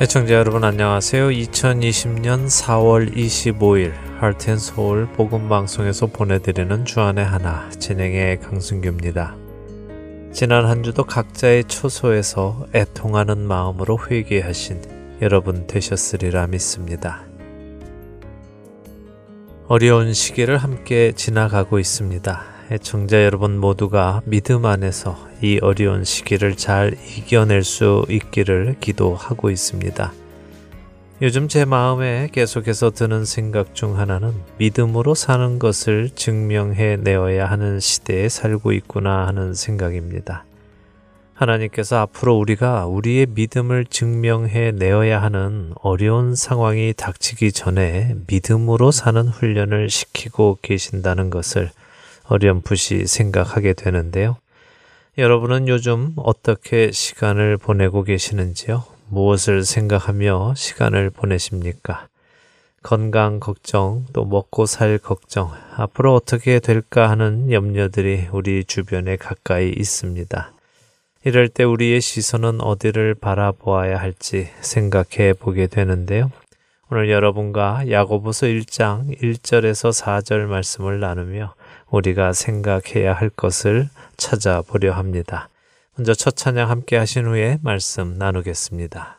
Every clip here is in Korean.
애청자 여러분 안녕하세요. 2020년 4월 25일 할텐서울 복음방송에서 보내드리는 주안의 하나 진행의 강승규입니다. 지난 한 주도 각자의 초소에서 애통하는 마음으로 회개하신 여러분 되셨으리라 믿습니다. 어려운 시기를 함께 지나가고 있습니다. 애청자 여러분 모두가 믿음 안에서 이 어려운 시기를 잘 이겨낼 수 있기를 기도하고 있습니다. 요즘 제 마음에 계속해서 드는 생각 중 하나는 믿음으로 사는 것을 증명해 내어야 하는 시대에 살고 있구나 하는 생각입니다. 하나님께서 앞으로 우리가 우리의 믿음을 증명해 내어야 하는 어려운 상황이 닥치기 전에 믿음으로 사는 훈련을 시키고 계신다는 것을 어렴풋이 생각하게 되는데요. 여러분은 요즘 어떻게 시간을 보내고 계시는지요? 무엇을 생각하며 시간을 보내십니까? 건강 걱정, 또 먹고 살 걱정, 앞으로 어떻게 될까 하는 염려들이 우리 주변에 가까이 있습니다. 이럴 때 우리의 시선은 어디를 바라보아야 할지 생각해 보게 되는데요. 오늘 여러분과 야고보서 1장 1절에서 4절 말씀을 나누며 우리가 생각해야 할 것을 찾아보려 합니다. 먼저 첫 찬양 함께 하신 후에 말씀 나누겠습니다.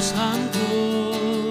Santo.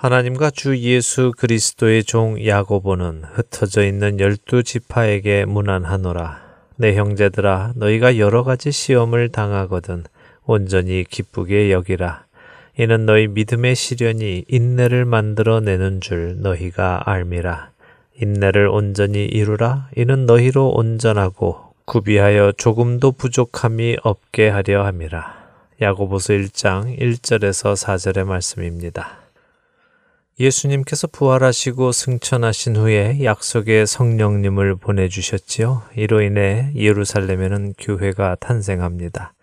하나님과 주 예수 그리스도의 종 야고보는 흩어져 있는 열두 지파에게 문안하노라. 내 형제들아 너희가 여러 가지 시험을 당하거든 온전히 기쁘게 여기라. 이는 너희 믿음의 시련이 인내를 만들어 내는 줄 너희가 알미라. 인내를 온전히 이루라. 이는 너희로 온전하고 구비하여 조금도 부족함이 없게 하려 함이라. 야고보서 1장 1절에서 4절의 말씀입니다. 예수님께서 부활하시고 승천하신 후에 약속의 성령님을 보내주셨지요. 이로 인해 예루살렘에는 교회가 탄생합니다.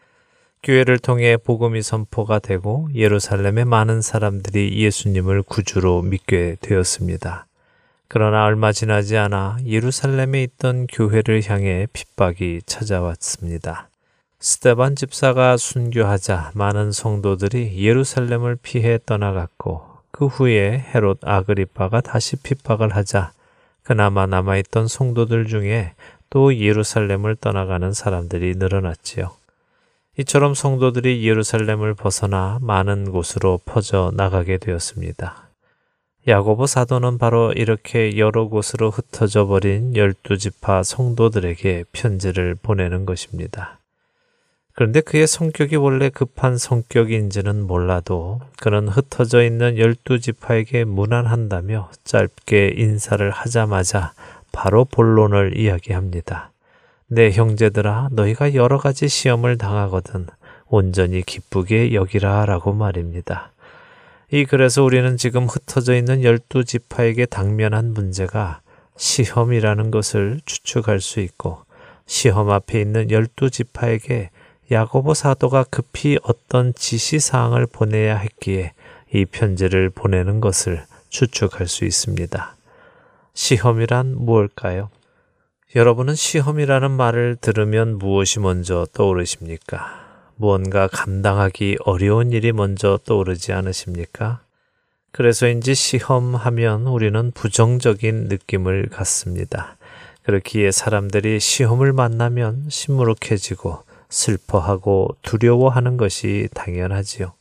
교회를 통해 복음이 선포가 되고 예루살렘의 많은 사람들이 예수님을 구주로 믿게 되었습니다. 그러나 얼마 지나지 않아 예루살렘에 있던 교회를 향해 핍박이 찾아왔습니다. 스테반 집사가 순교하자 많은 성도들이 예루살렘을 피해 떠나갔고 그 후에 헤롯 아그리파가 다시 핍박을 하자 그나마 남아있던 성도들 중에 또 예루살렘을 떠나가는 사람들이 늘어났지요. 이처럼 성도들이 예루살렘을 벗어나 많은 곳으로 퍼져 나가게 되었습니다. 야고보 사도는 바로 이렇게 여러 곳으로 흩어져 버린 열두 지파 성도들에게 편지를 보내는 것입니다. 그런데 그의 성격이 원래 급한 성격인지는 몰라도 그는 흩어져 있는 열두 지파에게 무난한다며 짧게 인사를 하자마자 바로 본론을 이야기합니다. 내 형제들아 너희가 여러 가지 시험을 당하거든 온전히 기쁘게 여기라 라고 말입니다. 이 글에서 우리는 지금 흩어져 있는 열두 지파에게 당면한 문제가 시험이라는 것을 추측할 수 있고 시험 앞에 있는 열두 지파에게 야고보 사도가 급히 어떤 지시사항을 보내야 했기에 이 편지를 보내는 것을 추측할 수 있습니다. 시험이란 무엇일까요? 여러분은 시험이라는 말을 들으면 무엇이 먼저 떠오르십니까? 무언가 감당하기 어려운 일이 먼저 떠오르지 않으십니까? 그래서인지 시험하면 우리는 부정적인 느낌을 갖습니다. 그렇기에 사람들이 시험을 만나면 시무룩해지고 슬퍼하고 두려워하는 것이 당연하지요.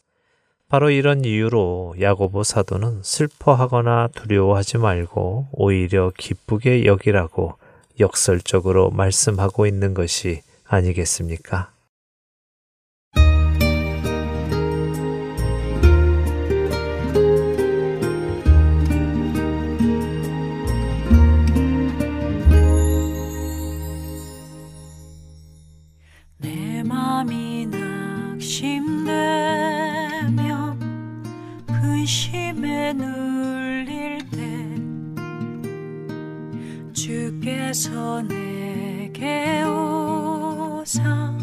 바로 이런 이유로 야고보 사도는 슬퍼하거나 두려워하지 말고 오히려 기쁘게 여기라고 역설적으로 말씀하고 있는 것이 아니겠습니까? 주께서 내게 오사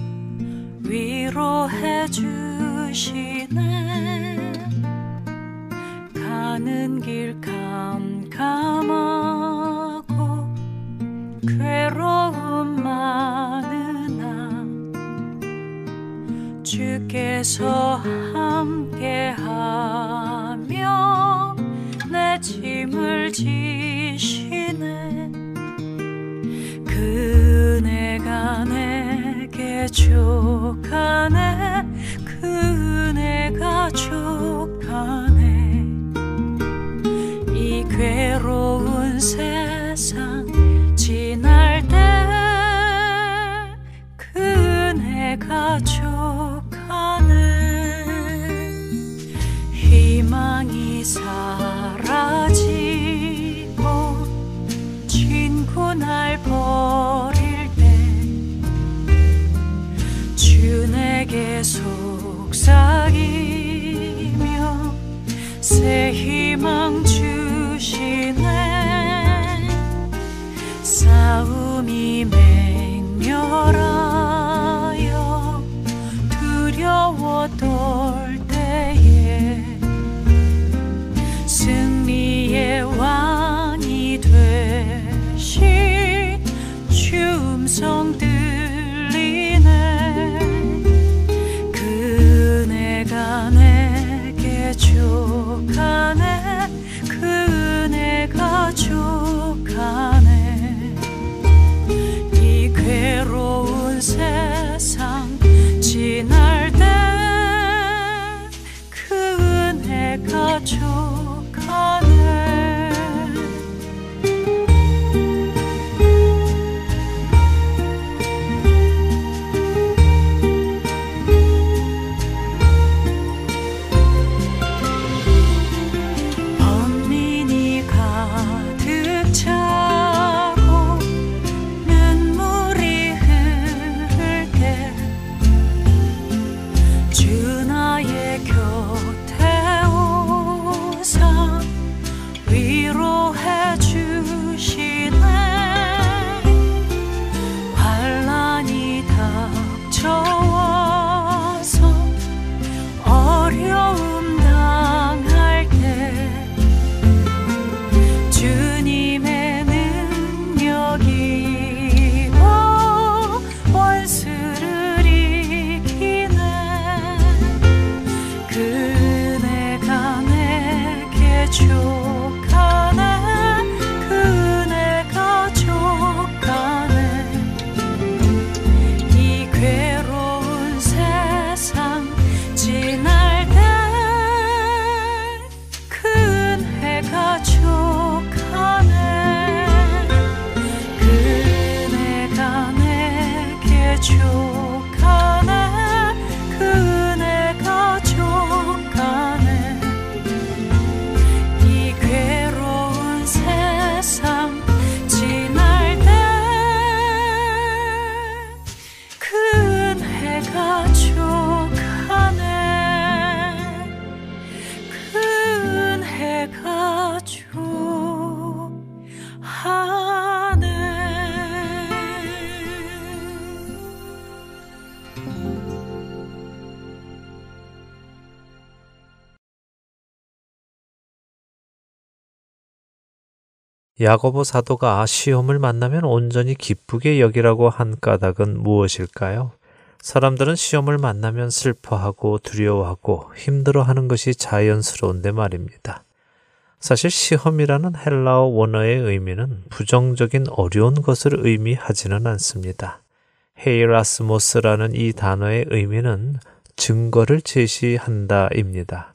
위로해 주시네. 가는 길 캄캄하고 괴로움 많으나 주께서 함께하며 내 짐을 지시네 그네가 내게 족하네. 그네가 족하네. 이 괴로운 세상 지날 때 야고보 사도가 시험을 만나면 온전히 기쁘게 여기라고 한 까닭은 무엇일까요? 사람들은 시험을 만나면 슬퍼하고 두려워하고 힘들어하는 것이 자연스러운데 말입니다. 사실 시험이라는 헬라어 원어의 의미는 부정적인 어려운 것을 의미하지는 않습니다. 헤이라스모스라는 이 단어의 의미는 증거를 제시한다입니다.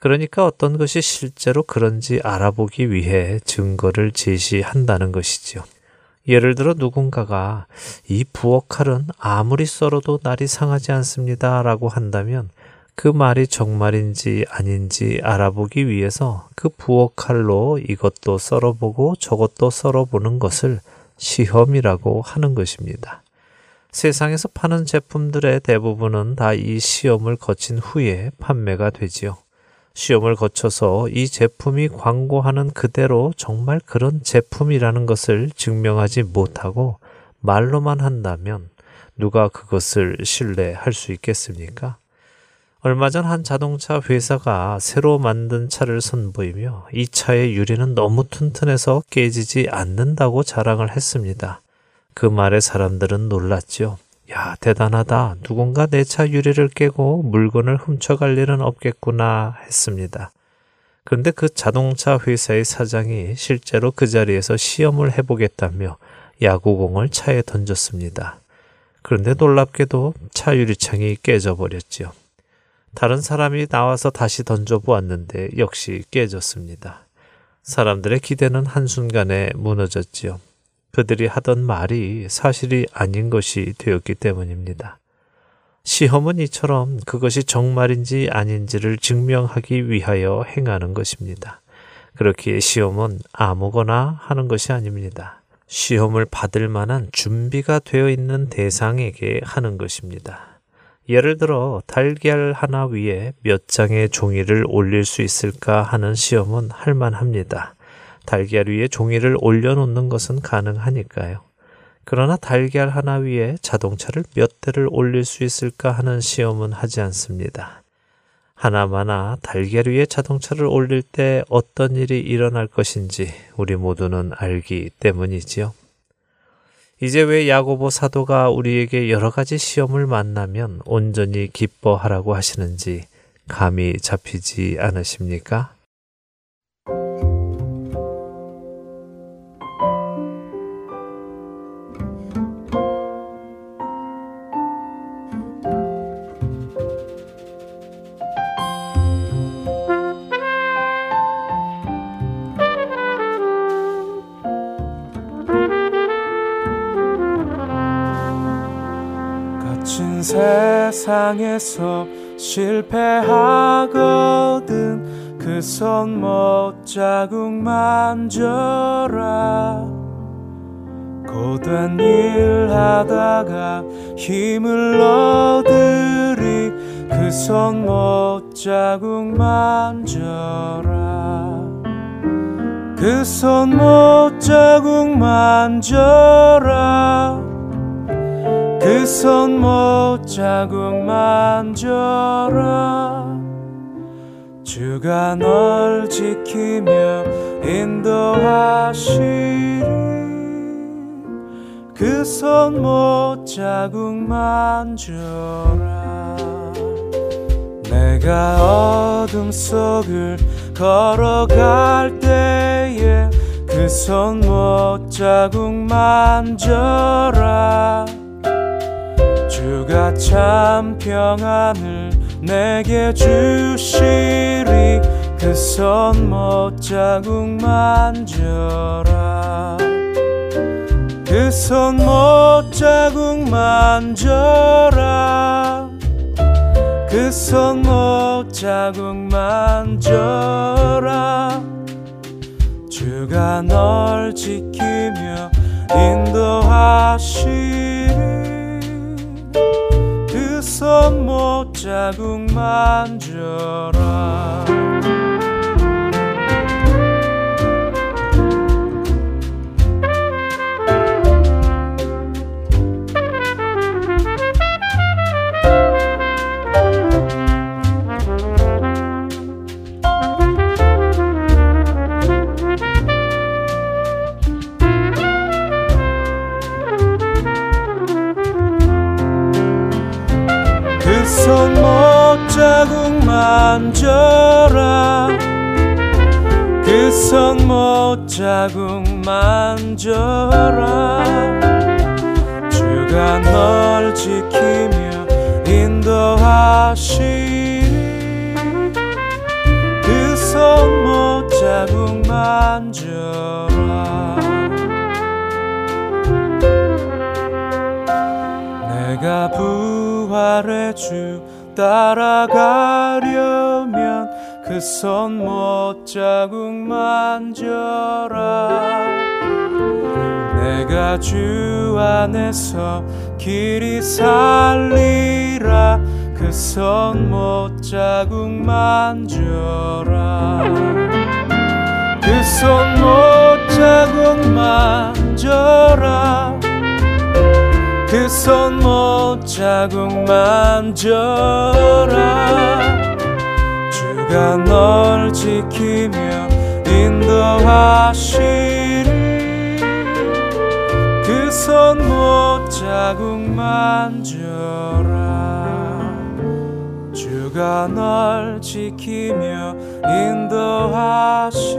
그러니까 어떤 것이 실제로 그런지 알아보기 위해 증거를 제시한다는 것이지요. 예를 들어 누군가가 이 부엌칼은 아무리 썰어도 날이 상하지 않습니다 라고 한다면 그 말이 정말인지 아닌지 알아보기 위해서 그 부엌칼로 이것도 썰어보고 저것도 썰어보는 것을 시험이라고 하는 것입니다. 세상에서 파는 제품들의 대부분은 다 이 시험을 거친 후에 판매가 되지요. 시험을 거쳐서 이 제품이 광고하는 그대로 정말 그런 제품이라는 것을 증명하지 못하고 말로만 한다면 누가 그것을 신뢰할 수 있겠습니까? 얼마 전 한 자동차 회사가 새로 만든 차를 선보이며 이 차의 유리는 너무 튼튼해서 깨지지 않는다고 자랑을 했습니다. 그 말에 사람들은 놀랐죠. 야, 대단하다. 누군가 내 차 유리를 깨고 물건을 훔쳐갈 일은 없겠구나 했습니다. 그런데 그 자동차 회사의 사장이 실제로 그 자리에서 시험을 해보겠다며 야구공을 차에 던졌습니다. 그런데 놀랍게도 차 유리창이 깨져버렸지요. 다른 사람이 나와서 다시 던져보았는데 역시 깨졌습니다. 사람들의 기대는 한순간에 무너졌지요. 그들이 하던 말이 사실이 아닌 것이 되었기 때문입니다. 시험은 이처럼 그것이 정말인지 아닌지를 증명하기 위하여 행하는 것입니다. 그렇기에 시험은 아무거나 하는 것이 아닙니다. 시험을 받을 만한 준비가 되어 있는 대상에게 하는 것입니다. 예를 들어 달걀 하나 위에 몇 장의 종이를 올릴 수 있을까 하는 시험은 할 만합니다. 달걀 위에 종이를 올려놓는 것은 가능하니까요. 그러나 달걀 하나 위에 자동차를 몇 대를 올릴 수 있을까 하는 시험은 하지 않습니다. 하나마나 달걀 위에 자동차를 올릴 때 어떤 일이 일어날 것인지 우리 모두는 알기 때문이지요. 이제 왜 야고보 사도가 우리에게 여러 가지 시험을 만나면 온전히 기뻐하라고 하시는지 감이 잡히지 않으십니까? 세상에서 실패하거든. 그 손 못 자국 만져라. 고된 일 하다가 힘을 얻으리. 그 손 못 자국 만져라. 그 손 못 자국 만져라 그 손 못자국 만져라. 주가 널 지키며 인도하시리. 그 손 못자국 만져라. 내가 어둠 속을 걸어갈 때에 그 손 못자국 만져라 주가 참 평안을 내게 주시리. 그 손 못자국 만져라. 그 손 못자국 만져라. 그 손 못자국 만져라. 주가 널 지키며 인도하시리 손못 자국 만져라 만져라. 그 손 못 자국 만져라. 주가 널 지키며 인도하시리. 그 손 못 자국 만져라. 내가 부 활의 주 따라가려면 그 손 못 자국 만져라. 내가 주 안에서 길이 살리라. 그 손 못 자국 만져라. 그 손 못 자국 만져라 그 손 못 자국 만져라. 주가 널 지키며 인도하시리. 그 손 못 자국 만져라. 주가 널 지키며 인도하시리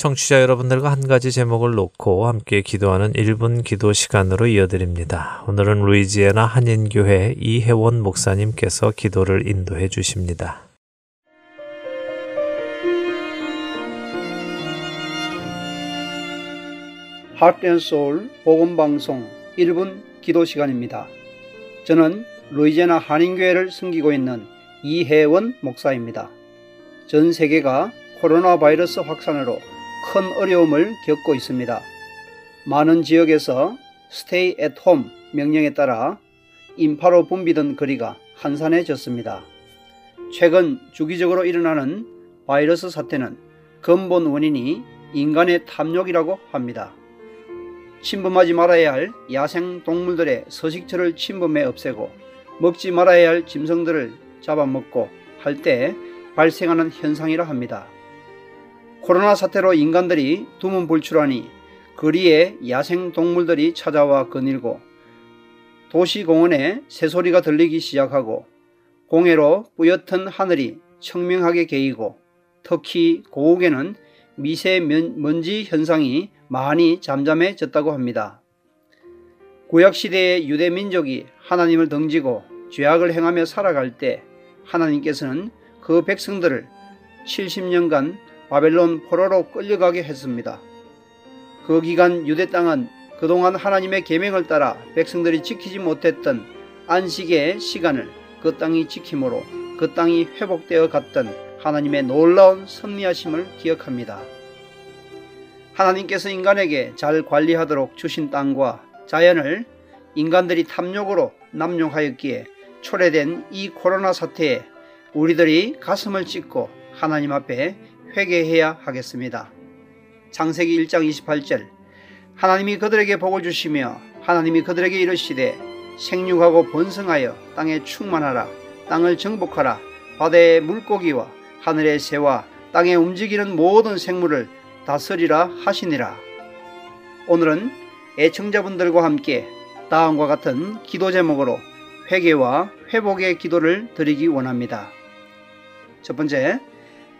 청취자 여러분들과 한 가지 제목을 놓고 함께 기도하는 1분 기도 시간으로 이어드립니다. 오늘은 루이지애나 한인교회 이혜원 목사님께서 기도를 인도해 주십니다. 하트앤소울 복음방송 1분 기도 시간입니다. 저는 루이제나 한인교회를 섬기고 있는 이혜원 목사입니다. 전 세계가 코로나 바이러스 확산으로 큰 어려움을 겪고 있습니다. 많은 지역에서 스테이 앳 홈 명령에 따라 인파로 붐비던 거리가 한산해졌습니다. 최근 주기적으로 일어나는 바이러스 사태는 근본 원인이 인간의 탐욕이라고 합니다. 침범하지 말아야 할 야생 동물들의 서식처를 침범해 없애고 먹지 말아야 할 짐승들을 잡아먹고 할 때 발생하는 현상이라 합니다. 코로나 사태로 인간들이 두문불출하니 거리에 야생 동물들이 찾아와 거닐고 도시 공원에 새소리가 들리기 시작하고 공해로 뿌옇던 하늘이 청명하게 개이고 특히 고국에는 미세 먼지 현상이 많이 잠잠해졌다고 합니다. 구약시대의 유대민족이 하나님을 등지고 죄악을 행하며 살아갈 때 하나님께서는 그 백성들을 70년간 바벨론 포로로 끌려가게 했습니다. 그 기간 유대 땅은 그동안 하나님의 계명을 따라 백성들이 지키지 못했던 안식의 시간을 그 땅이 지킴으로 그 땅이 회복되어 갔던 하나님의 놀라운 섭리하심을 기억합니다. 하나님께서 인간에게 잘 관리하도록 주신 땅과 자연을 인간들이 탐욕으로 남용하였기에 초래된 이 코로나 사태에 우리들이 가슴을 찢고 하나님 앞에 회개해야 하겠습니다. 창세기 1장 28절 하나님이 그들에게 복을 주시며 하나님이 그들에게 이르시되 생육하고 번성하여 땅에 충만하라 땅을 정복하라 바다의 물고기와 하늘의 새와 땅에 움직이는 모든 생물을 다스리라 하시니라. 오늘은 애청자분들과 함께 다음과 같은 기도 제목으로 회개와 회복의 기도를 드리기 원합니다. 첫 번째,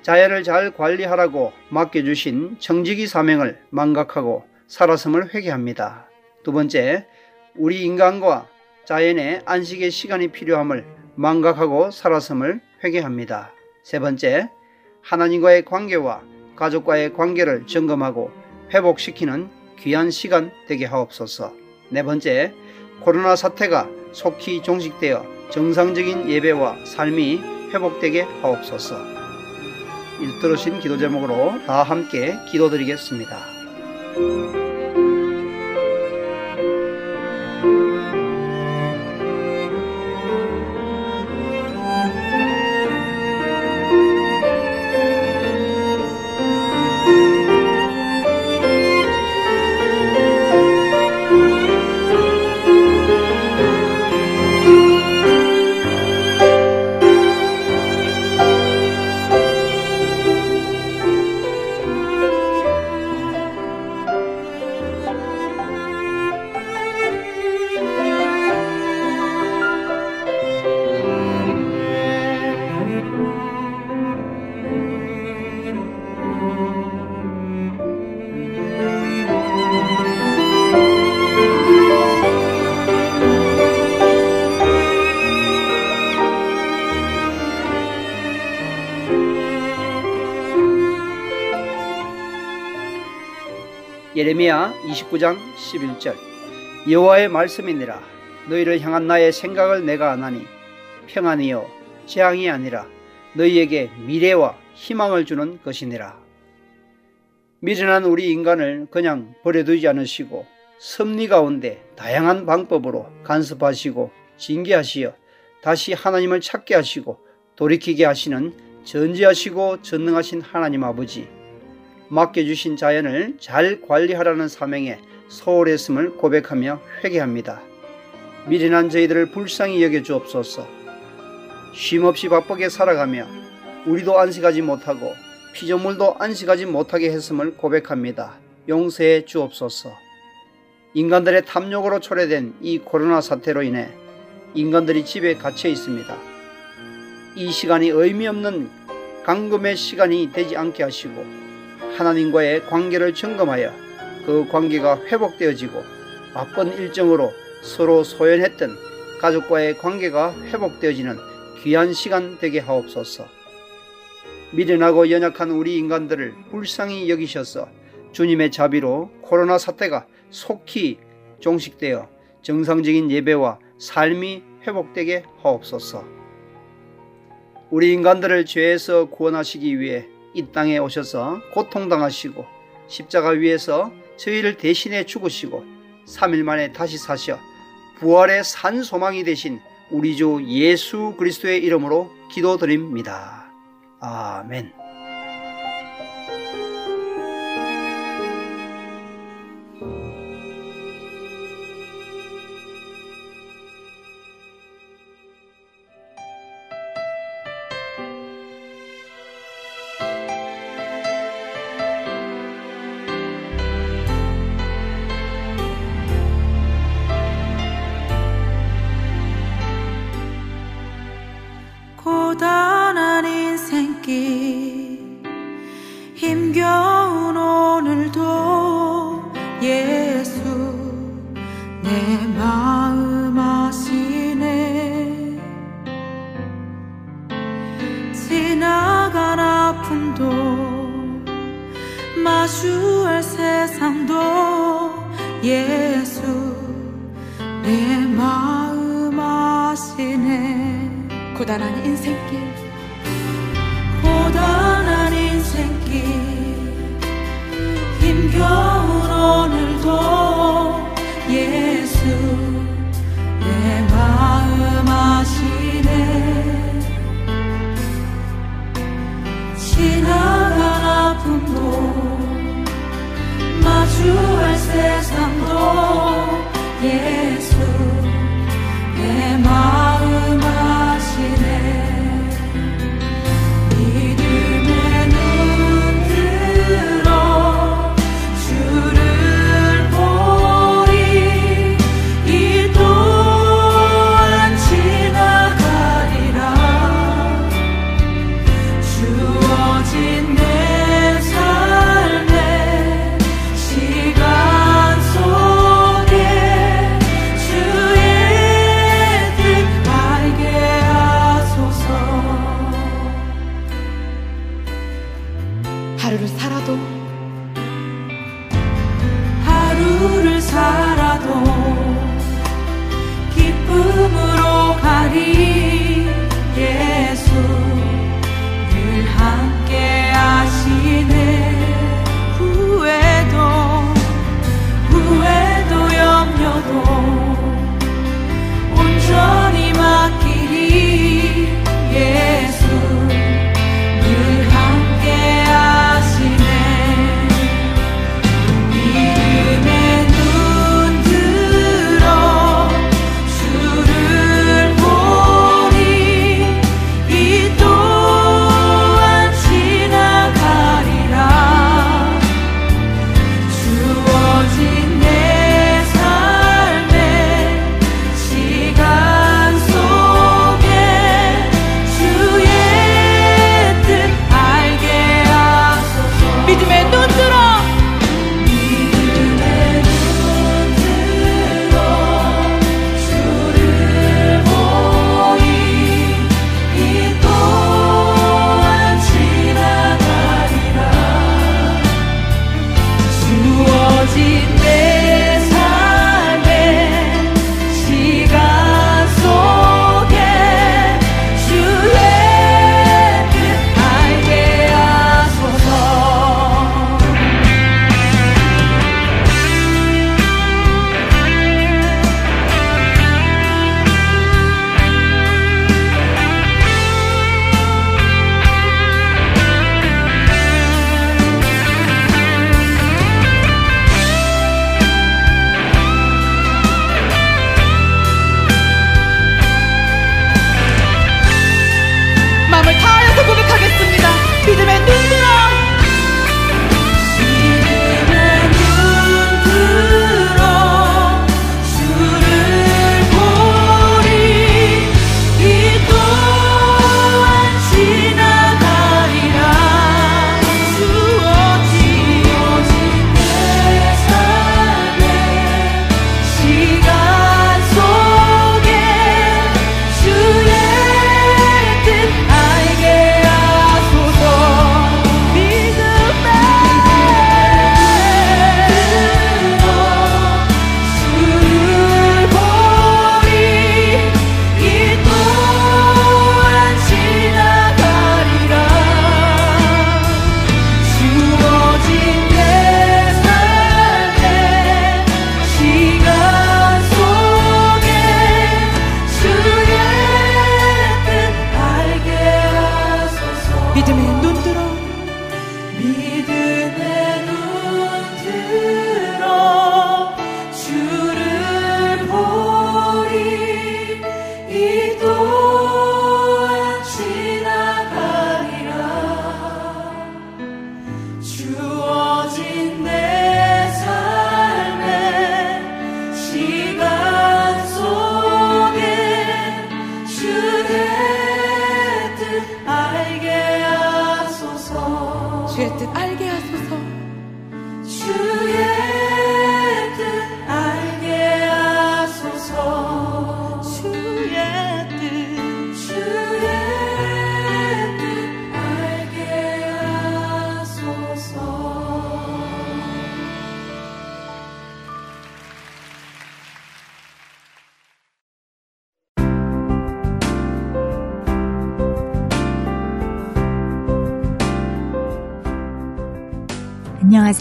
자연을 잘 관리하라고 맡겨주신 청지기 사명을 망각하고 살았음을 회개합니다. 두 번째, 우리 인간과 자연의 안식의 시간이 필요함을 망각하고 살았음을 회개합니다. 세 번째, 하나님과의 관계와 가족과의 관계를 점검하고 회복시키는 귀한 시간 되게 하옵소서. 네 번째, 코로나 사태가 속히 종식되어 정상적인 예배와 삶이 회복되게 하옵소서. 일들으신 기도 제목으로 다 함께 기도드리겠습니다. 29장 11절 여호와의 말씀이니라 너희를 향한 나의 생각을 내가 아나니 평안이요 재앙이 아니라 너희에게 미래와 희망을 주는 것이니라. 미련한 우리 인간을 그냥 버려두지 않으시고 섭리 가운데 다양한 방법으로 간섭하시고 징계하시어 다시 하나님을 찾게 하시고 돌이키게 하시는 전지하시고 전능하신 하나님 아버지 맡겨주신 자연을 잘 관리하라는 사명에 소홀했음을 고백하며 회개합니다. 미련한 저희들을 불쌍히 여겨 주옵소서. 쉼없이 바쁘게 살아가며 우리도 안식하지 못하고 피조물도 안식하지 못하게 했음을 고백합니다. 용서해 주옵소서. 인간들의 탐욕으로 초래된 이 코로나 사태로 인해 인간들이 집에 갇혀 있습니다. 이 시간이 의미 없는 강금의 시간이 되지 않게 하시고 하나님과의 관계를 점검하여 그 관계가 회복되어지고 바쁜 일정으로 서로 소연했던 가족과의 관계가 회복되어지는 귀한 시간 되게 하옵소서. 미련하고 연약한 우리 인간들을 불쌍히 여기셔서 주님의 자비로 코로나 사태가 속히 종식되어 정상적인 예배와 삶이 회복되게 하옵소서. 우리 인간들을 죄에서 구원하시기 위해 이 땅에 오셔서 고통당하시고 십자가 위에서 저희를 대신해 죽으시고 3일 만에 다시 사셔 부활의 산 소망이 되신 우리 주 예수 그리스도의 이름으로 기도드립니다. 아멘.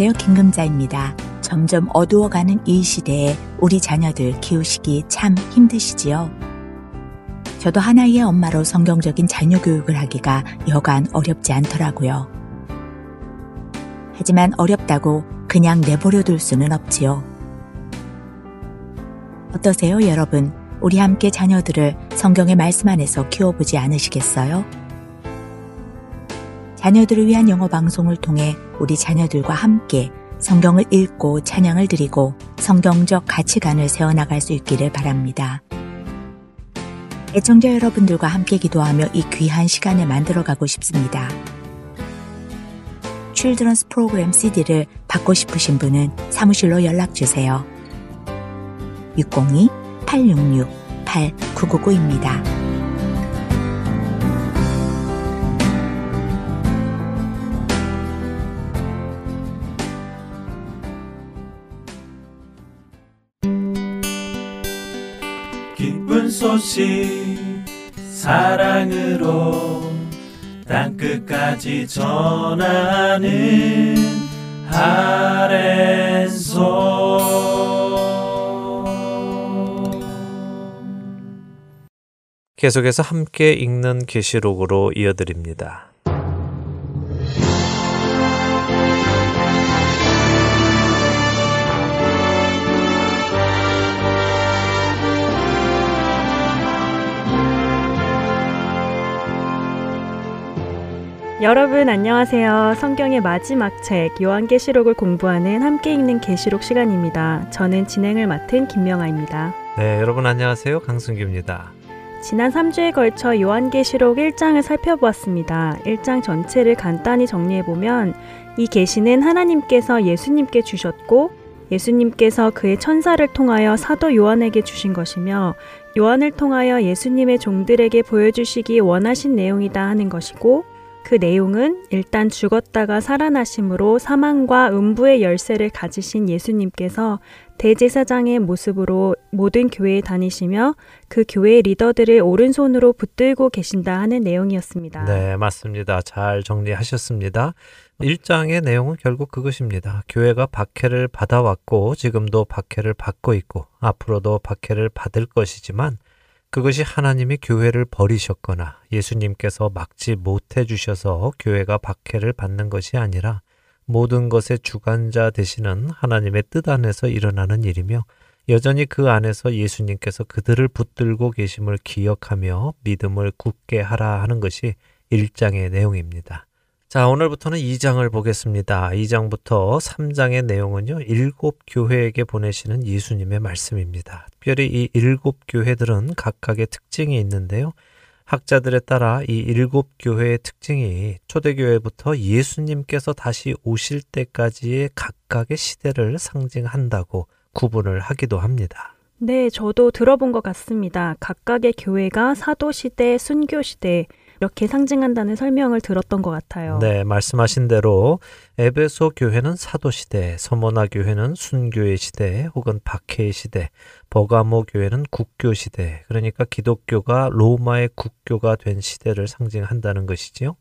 안녕하세요. 김금자입니다. 점점 어두워가는 이 시대에 우리 자녀들 키우시기 참 힘드시지요? 저도 하나의 엄마로 성경적인 자녀 교육을 하기가 여간 어렵지 않더라고요. 하지만 어렵다고 그냥 내버려 둘 수는 없지요. 어떠세요, 여러분? 우리 함께 자녀들을 성경의 말씀 안에서 키워보지 않으시겠어요? 자녀들을 위한 영어 방송을 통해 우리 자녀들과 함께 성경을 읽고 찬양을 드리고 성경적 가치관을 세워나갈 수 있기를 바랍니다. 애청자 여러분들과 함께 기도하며 이 귀한 시간을 만들어가고 싶습니다. 칠드런스 프로그램 CD를 받고 싶으신 분은 사무실로 연락주세요. 602-866-8999입니다. 소식 사랑으로 땅끝까지 전하는 아랜소 계속해서 함께 읽는 계시록으로 이어드립니다. 여러분 안녕하세요. 성경의 마지막 책 요한계시록을 공부하는 함께 읽는 계시록 시간입니다. 저는 진행을 맡은 김명아입니다. 네, 여러분 안녕하세요. 강승규입니다. 지난 3주에 걸쳐 요한계시록 1장을 살펴보았습니다. 1장 전체를 간단히 정리해보면 이 계시는 하나님께서 예수님께 주셨고 예수님께서 그의 천사를 통하여 사도 요한에게 주신 것이며 요한을 통하여 예수님의 종들에게 보여주시기 원하신 내용이다 하는 것이고 그 내용은 일단 죽었다가 살아나심으로 사망과 음부의 열쇠를 가지신 예수님께서 대제사장의 모습으로 모든 교회에 다니시며 그 교회 리더들을 오른손으로 붙들고 계신다 하는 내용이었습니다. 네, 맞습니다. 잘 정리하셨습니다. 1장의 내용은 결국 그것입니다. 교회가 박해를 받아왔고 지금도 박해를 받고 있고 앞으로도 박해를 받을 것이지만 그것이 하나님이 교회를 버리셨거나 예수님께서 막지 못해 주셔서 교회가 박해를 받는 것이 아니라 모든 것의 주관자 되시는 하나님의 뜻 안에서 일어나는 일이며 여전히 그 안에서 예수님께서 그들을 붙들고 계심을 기억하며 믿음을 굳게 하라 하는 것이 1장의 내용입니다. 자, 오늘부터는 2장을 보겠습니다. 2장부터 3장의 내용은요, 일곱 교회에게 보내시는 예수님의 말씀입니다. 특별히 이 일곱 교회들은 각각의 특징이 있는데요. 학자들에 따라 이 일곱 교회의 특징이 초대교회부터 예수님께서 다시 오실 때까지의 각각의 시대를 상징한다고 구분을 하기도 합니다. 네, 저도 들어본 것 같습니다. 각각의 교회가 사도시대, 순교시대, 이렇게 상징한다는 설명을 들었던 것 같아요. 네, 말씀하신 대로 에베소 교회는 사도 시대, 서모나 교회는 순교의 시대, 혹은 박해의 시대, 버가모 교회는 국교 시대. 그러니까 기독교가 로마의 국교가 된 시대를 상징한다는 것이지요.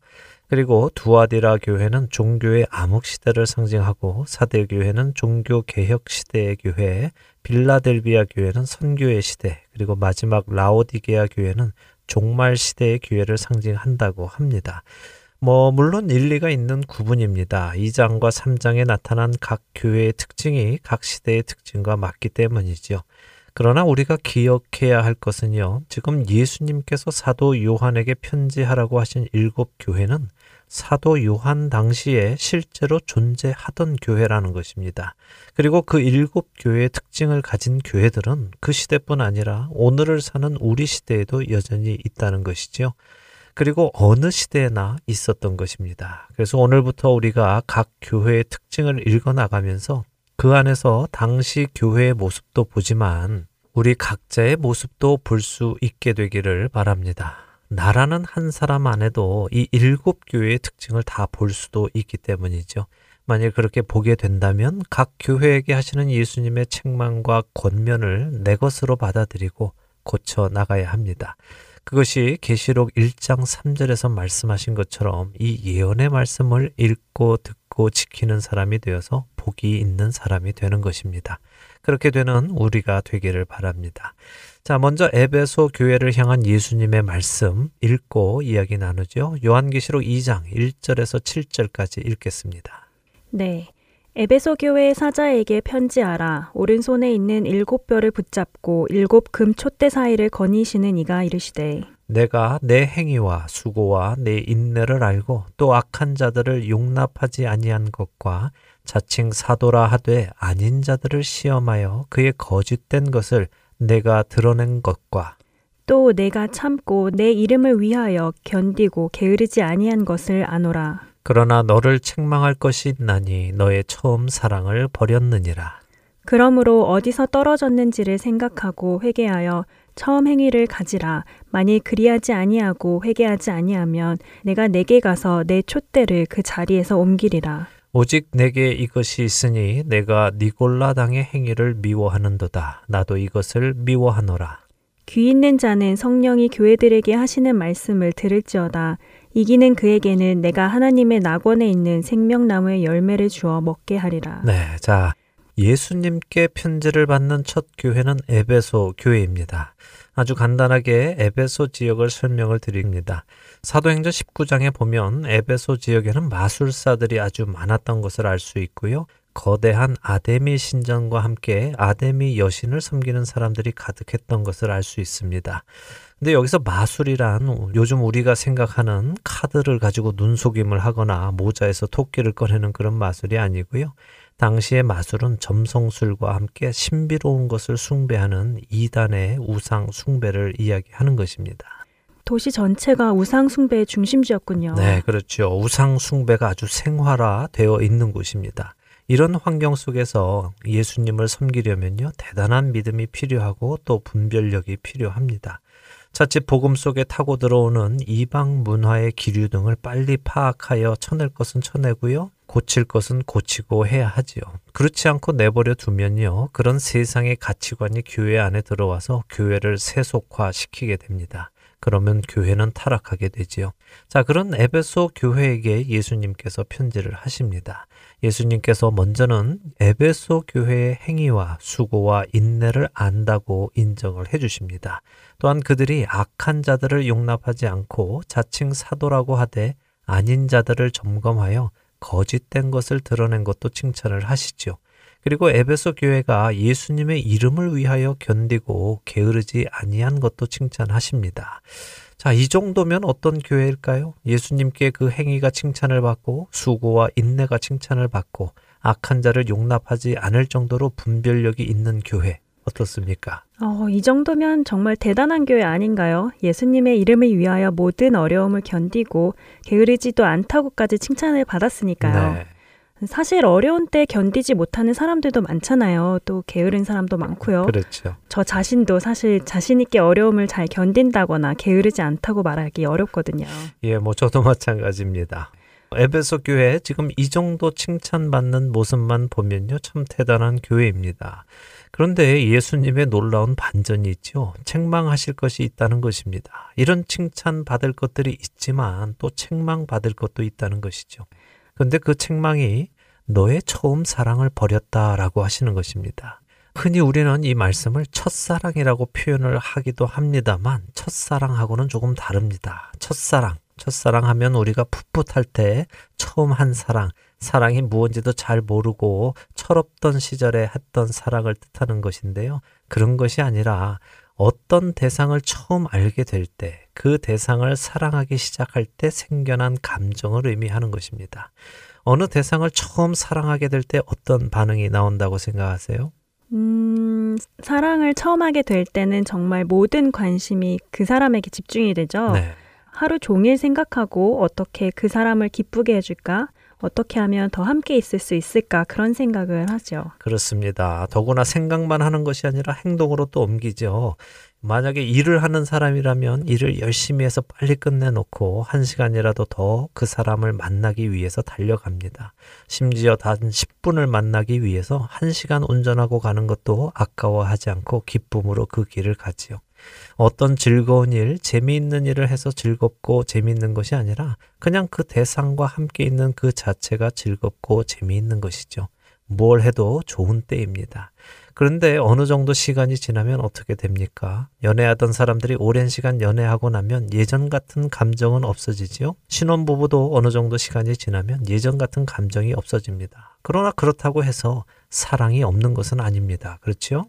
그리고 두아디라 교회는 종교의 암흑 시대를 상징하고 사대 교회는 종교 개혁 시대의 교회, 빌라델비아 교회는 선교의 시대, 그리고 마지막 라오디게아 교회는 종말 시대의 기회를 상징한다고 합니다. 뭐 물론 일리가 있는 구분입니다. 2장과 3장에 나타난 각 교회의 특징이 각 시대의 특징과 맞기 때문이지요. 그러나 우리가 기억해야 할 것은요. 지금 예수님께서 사도 요한에게 편지하라고 하신 일곱 교회는 사도 요한 당시에 실제로 존재하던 교회라는 것입니다. 그리고 그 일곱 교회의 특징을 가진 교회들은 그 시대뿐 아니라 오늘을 사는 우리 시대에도 여전히 있다는 것이지요. 그리고 어느 시대에나 있었던 것입니다. 그래서 오늘부터 우리가 각 교회의 특징을 읽어 나가면서 그 안에서 당시 교회의 모습도 보지만 우리 각자의 모습도 볼 수 있게 되기를 바랍니다. 나라는 한 사람 안에도 이 일곱 교회의 특징을 다 볼 수도 있기 때문이죠. 만일 그렇게 보게 된다면 각 교회에게 하시는 예수님의 책망과 권면을 내 것으로 받아들이고 고쳐 나가야 합니다. 그것이 계시록 1장 3절에서 말씀하신 것처럼 이 예언의 말씀을 읽고 듣고 지키는 사람이 되어서 복이 있는 사람이 되는 것입니다. 그렇게 되는 우리가 되기를 바랍니다. 자, 먼저 에베소 교회를 향한 예수님의 말씀 읽고 이야기 나누죠. 요한계시록 2장 1절에서 7절까지 읽겠습니다. 네. 에베소 교회의 사자에게 편지하라. 오른손에 있는 일곱 뼈를 붙잡고 일곱 금 촛대 사이를 거니시는 이가 이르시되 내가 내 행위와 수고와 내 인내를 알고 또 악한 자들을 용납하지 아니한 것과 자칭 사도라 하되 아닌 자들을 시험하여 그의 거짓된 것을 내가 드러낸 것과 또 내가 참고 내 이름을 위하여 견디고 게으르지 아니한 것을 아노라. 그러나 너를 책망할 것이 있나니 너의 처음 사랑을 버렸느니라. 그러므로 어디서 떨어졌는지를 생각하고 회개하여 처음 행위를 가지라. 만일 그리하지 아니하고 회개하지 아니하면 내가 내게 가서 내 촛대를 그 자리에서 옮기리라. 오직 내게 이것이 있으니 내가 니골라 당의 행위를 미워하는도다. 나도 이것을 미워하노라. 귀 있는 자는 성령이 교회들에게 하시는 말씀을 들을지어다. 이기는 그에게는 내가 하나님의 낙원에 있는 생명나무의 열매를 주어 먹게 하리라. 네, 자 예수님께 편지를 받는 첫 교회는 에베소 교회입니다. 아주 간단하게 에베소 지역을 설명을 드립니다. 사도행전 19장에 보면 에베소 지역에는 마술사들이 아주 많았던 것을 알 수 있고요. 거대한 아데미 신전과 함께 아데미 여신을 섬기는 사람들이 가득했던 것을 알 수 있습니다. 근데 여기서 마술이란 요즘 우리가 생각하는 카드를 가지고 눈속임을 하거나 모자에서 토끼를 꺼내는 그런 마술이 아니고요. 당시의 마술은 점성술과 함께 신비로운 것을 숭배하는 이단의 우상 숭배를 이야기하는 것입니다. 도시 전체가 우상 숭배의 중심지였군요. 네, 그렇죠. 우상 숭배가 아주 생활화되어 있는 곳입니다. 이런 환경 속에서 예수님을 섬기려면요, 대단한 믿음이 필요하고 또 분별력이 필요합니다. 자칫 복음 속에 타고 들어오는 이방 문화의 기류 등을 빨리 파악하여 쳐낼 것은 쳐내고요. 고칠 것은 고치고 해야 하지요. 그렇지 않고 내버려 두면요. 그런 세상의 가치관이 교회 안에 들어와서 교회를 세속화시키게 됩니다. 그러면 교회는 타락하게 되지요. 자, 그런 에베소 교회에게 예수님께서 편지를 하십니다. 예수님께서 먼저는 에베소 교회의 행위와 수고와 인내를 안다고 인정을 해 주십니다. 또한 그들이 악한 자들을 용납하지 않고 자칭 사도라고 하되 아닌 자들을 점검하여 거짓된 것을 드러낸 것도 칭찬을 하시죠. 그리고 에베소 교회가 예수님의 이름을 위하여 견디고 게으르지 아니한 것도 칭찬하십니다. 자, 이 정도면 어떤 교회일까요? 예수님께 그 행위가 칭찬을 받고 수고와 인내가 칭찬을 받고 악한 자를 용납하지 않을 정도로 분별력이 있는 교회 어떻습니까? 어, 이 정도면 정말 대단한 교회 아닌가요? 예수님의 이름을 위하여 모든 어려움을 견디고 게으르지도 않다고까지 칭찬을 받았으니까요. 네. 사실 어려운 때 견디지 못하는 사람들도 많잖아요. 또 게으른 사람도 많고요. 그렇죠. 저 자신도 사실 자신 있게 어려움을 잘 견딘다거나 게으르지 않다고 말하기 어렵거든요. 예, 뭐 저도 마찬가지입니다. 에베소 교회 지금 이 정도 칭찬받는 모습만 보면요 참 대단한 교회입니다. 그런데 예수님의 놀라운 반전이 있죠. 책망하실 것이 있다는 것입니다. 이런 칭찬 받을 것들이 있지만 또 책망 받을 것도 있다는 것이죠. 그런데 그 책망이 너의 처음 사랑을 버렸다라고 하시는 것입니다. 흔히 우리는 이 말씀을 첫사랑이라고 표현을 하기도 합니다만 첫사랑하고는 조금 다릅니다. 첫사랑. 첫사랑 하면 우리가 풋풋할 때 처음 한 사랑, 사랑이 무언지도 잘 모르고 철없던 시절에 했던 사랑을 뜻하는 것인데요. 그런 것이 아니라 어떤 대상을 처음 알게 될 때, 그 대상을 사랑하기 시작할 때 생겨난 감정을 의미하는 것입니다. 어느 대상을 처음 사랑하게 될 때 어떤 반응이 나온다고 생각하세요? 음, 사랑을 처음 하게 될 때는 정말 모든 관심이 그 사람에게 집중이 되죠. 네. 하루 종일 생각하고 어떻게 그 사람을 기쁘게 해줄까? 어떻게 하면 더 함께 있을 수 있을까? 그런 생각을 하죠. 그렇습니다. 더구나 생각만 하는 것이 아니라 행동으로 또 옮기죠. 만약에 일을 하는 사람이라면 일을 열심히 해서 빨리 끝내놓고 한 시간이라도 더 그 사람을 만나기 위해서 달려갑니다. 심지어 단 10분을 만나기 위해서 한 시간 운전하고 가는 것도 아까워하지 않고 기쁨으로 그 길을 가지요. 어떤 즐거운 일, 재미있는 일을 해서 즐겁고 재미있는 것이 아니라 그냥 그 대상과 함께 있는 그 자체가 즐겁고 재미있는 것이죠. 뭘 해도 좋은 때입니다. 그런데 어느 정도 시간이 지나면 어떻게 됩니까? 연애하던 사람들이 오랜 시간 연애하고 나면 예전 같은 감정은 없어지지요? 신혼부부도 어느 정도 시간이 지나면 예전 같은 감정이 없어집니다. 그러나 그렇다고 해서 사랑이 없는 것은 아닙니다. 그렇지요?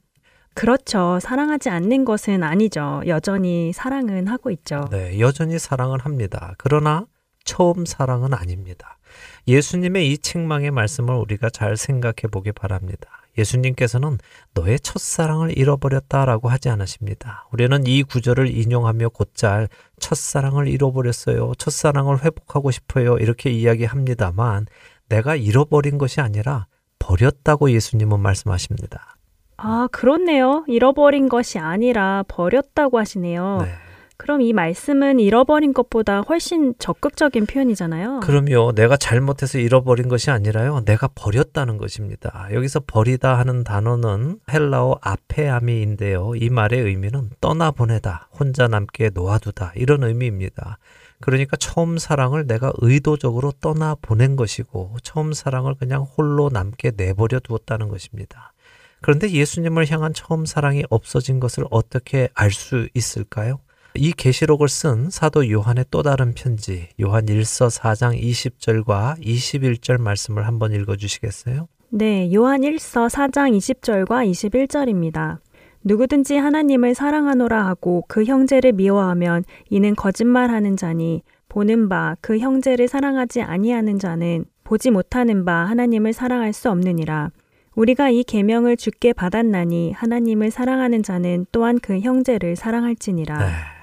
그렇죠. 사랑하지 않는 것은 아니죠. 여전히 사랑은 하고 있죠. 네, 여전히 사랑을 합니다. 그러나 처음 사랑은 아닙니다. 예수님의 이 책망의 말씀을 우리가 잘 생각해 보기 바랍니다. 예수님께서는 너의 첫사랑을 잃어버렸다라고 하지 않으십니다. 우리는 이 구절을 인용하며 곧잘 첫사랑을 잃어버렸어요. 첫사랑을 회복하고 싶어요. 이렇게 이야기합니다만 내가 잃어버린 것이 아니라 버렸다고 예수님은 말씀하십니다. 아, 그렇네요. 잃어버린 것이 아니라 버렸다고 하시네요. 네. 그럼 이 말씀은 잃어버린 것보다 훨씬 적극적인 표현이잖아요. 그럼요. 내가 잘못해서 잃어버린 것이 아니라요. 내가 버렸다는 것입니다. 여기서 버리다 하는 단어는 헬라어 아페아미인데요. 이 말의 의미는 떠나보내다, 혼자 남게 놓아두다 이런 의미입니다. 그러니까 처음 사랑을 내가 의도적으로 떠나보낸 것이고 처음 사랑을 그냥 홀로 남게 내버려 두었다는 것입니다. 그런데 예수님을 향한 처음 사랑이 없어진 것을 어떻게 알 수 있을까요? 이 계시록을 쓴 사도 요한의 또 다른 편지 요한 1서 4장 20절과 21절 말씀을 한번 읽어 주시겠어요? 네, 요한 1서 4장 20절과 21절입니다. 누구든지 하나님을 사랑하노라 하고 그 형제를 미워하면 이는 거짓말하는 자니 보는 바 그 형제를 사랑하지 아니하는 자는 보지 못하는 바 하나님을 사랑할 수 없느니라. 우리가 이 계명을 주께 받았나니 하나님을 사랑하는 자는 또한 그 형제를 사랑할지니라. 네.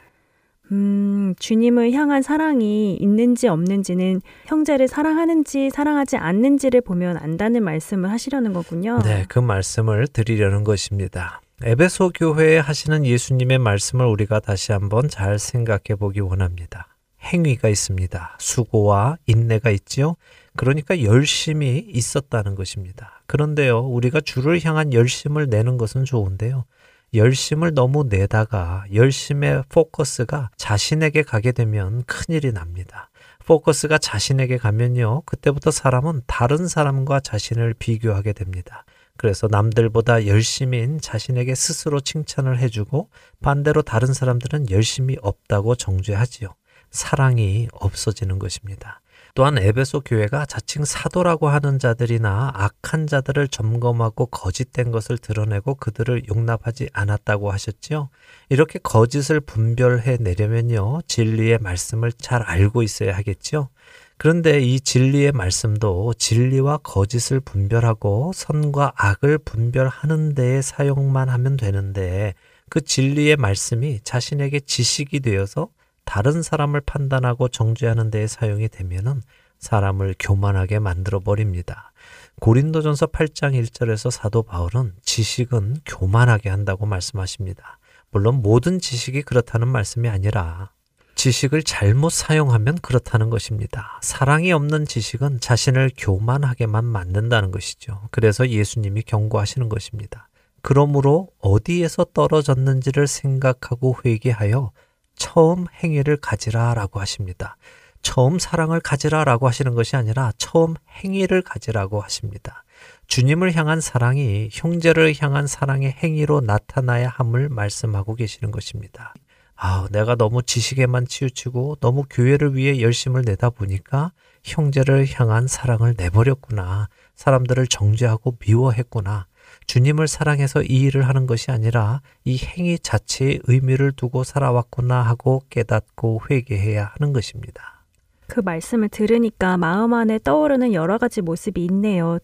음, 주님을 향한 사랑이 있는지 없는지는 형제를 사랑하는지 사랑하지 않는지를 보면 안다는 말씀을 하시려는 거군요. 네, 그 말씀을 드리려는 것입니다. 에베소 교회에 하시는 예수님의 말씀을 우리가 다시 한번 잘 생각해 보기 원합니다. 행위가 있습니다. 수고와 인내가 있지요. 그러니까 열심히 있었다는 것입니다. 그런데요, 우리가 주를 향한 열심을 내는 것은 좋은데요. 열심을 너무 내다가 열심의 포커스가 자신에게 가게 되면 큰일이 납니다. 포커스가 자신에게 가면요, 그때부터 사람은 다른 사람과 자신을 비교하게 됩니다. 그래서 남들보다 열심인 자신에게 스스로 칭찬을 해주고 반대로 다른 사람들은 열심히 없다고 정죄하지요. 사랑이 없어지는 것입니다. 또한 에베소 교회가 자칭 사도라고 하는 자들이나 악한 자들을 점검하고 거짓된 것을 드러내고 그들을 용납하지 않았다고 하셨지요. 이렇게 거짓을 분별해 내려면요. 진리의 말씀을 잘 알고 있어야 하겠죠. 그런데 이 진리의 말씀도 진리와 거짓을 분별하고 선과 악을 분별하는 데에 사용만 하면 되는데 그 진리의 말씀이 자신에게 지식이 되어서 다른 사람을 판단하고 정죄하는 데에 사용이 되면은 사람을 교만하게 만들어 버립니다. 고린도전서 8장 1절에서 사도 바울은 지식은 교만하게 한다고 말씀하십니다. 물론 모든 지식이 그렇다는 말씀이 아니라 지식을 잘못 사용하면 그렇다는 것입니다. 사랑이 없는 지식은 자신을 교만하게만 만든다는 것이죠. 그래서 예수님이 경고하시는 것입니다. 그러므로 어디에서 떨어졌는지를 생각하고 회개하여 처음 행위를 가지라 라고 하십니다. 처음 사랑을 가지라라고 하시는 것이 아니라 처음 행위를 가지라고 하십니다. 주님을 향한 사랑이 형제를 향한 사랑의 행위로 나타나야 함을 말씀하고 계시는 것입니다. 아, 내가 너무 지식에만 치우치고 너무 교회를 위해 열심을 내다 보니까 형제를 향한 사랑을 내버렸구나. 사람들을 정죄하고 미워했구나. 주님을 사랑해서 이 일을 하는 것이 아니라 이 행위 자체의 의미를 두고 살아왔구나 하고 깨닫고 회개해야 하는 것입니다. 그 말씀을 들으니까 마음 안에 떠오르는 여러 가지 모습이 있네요.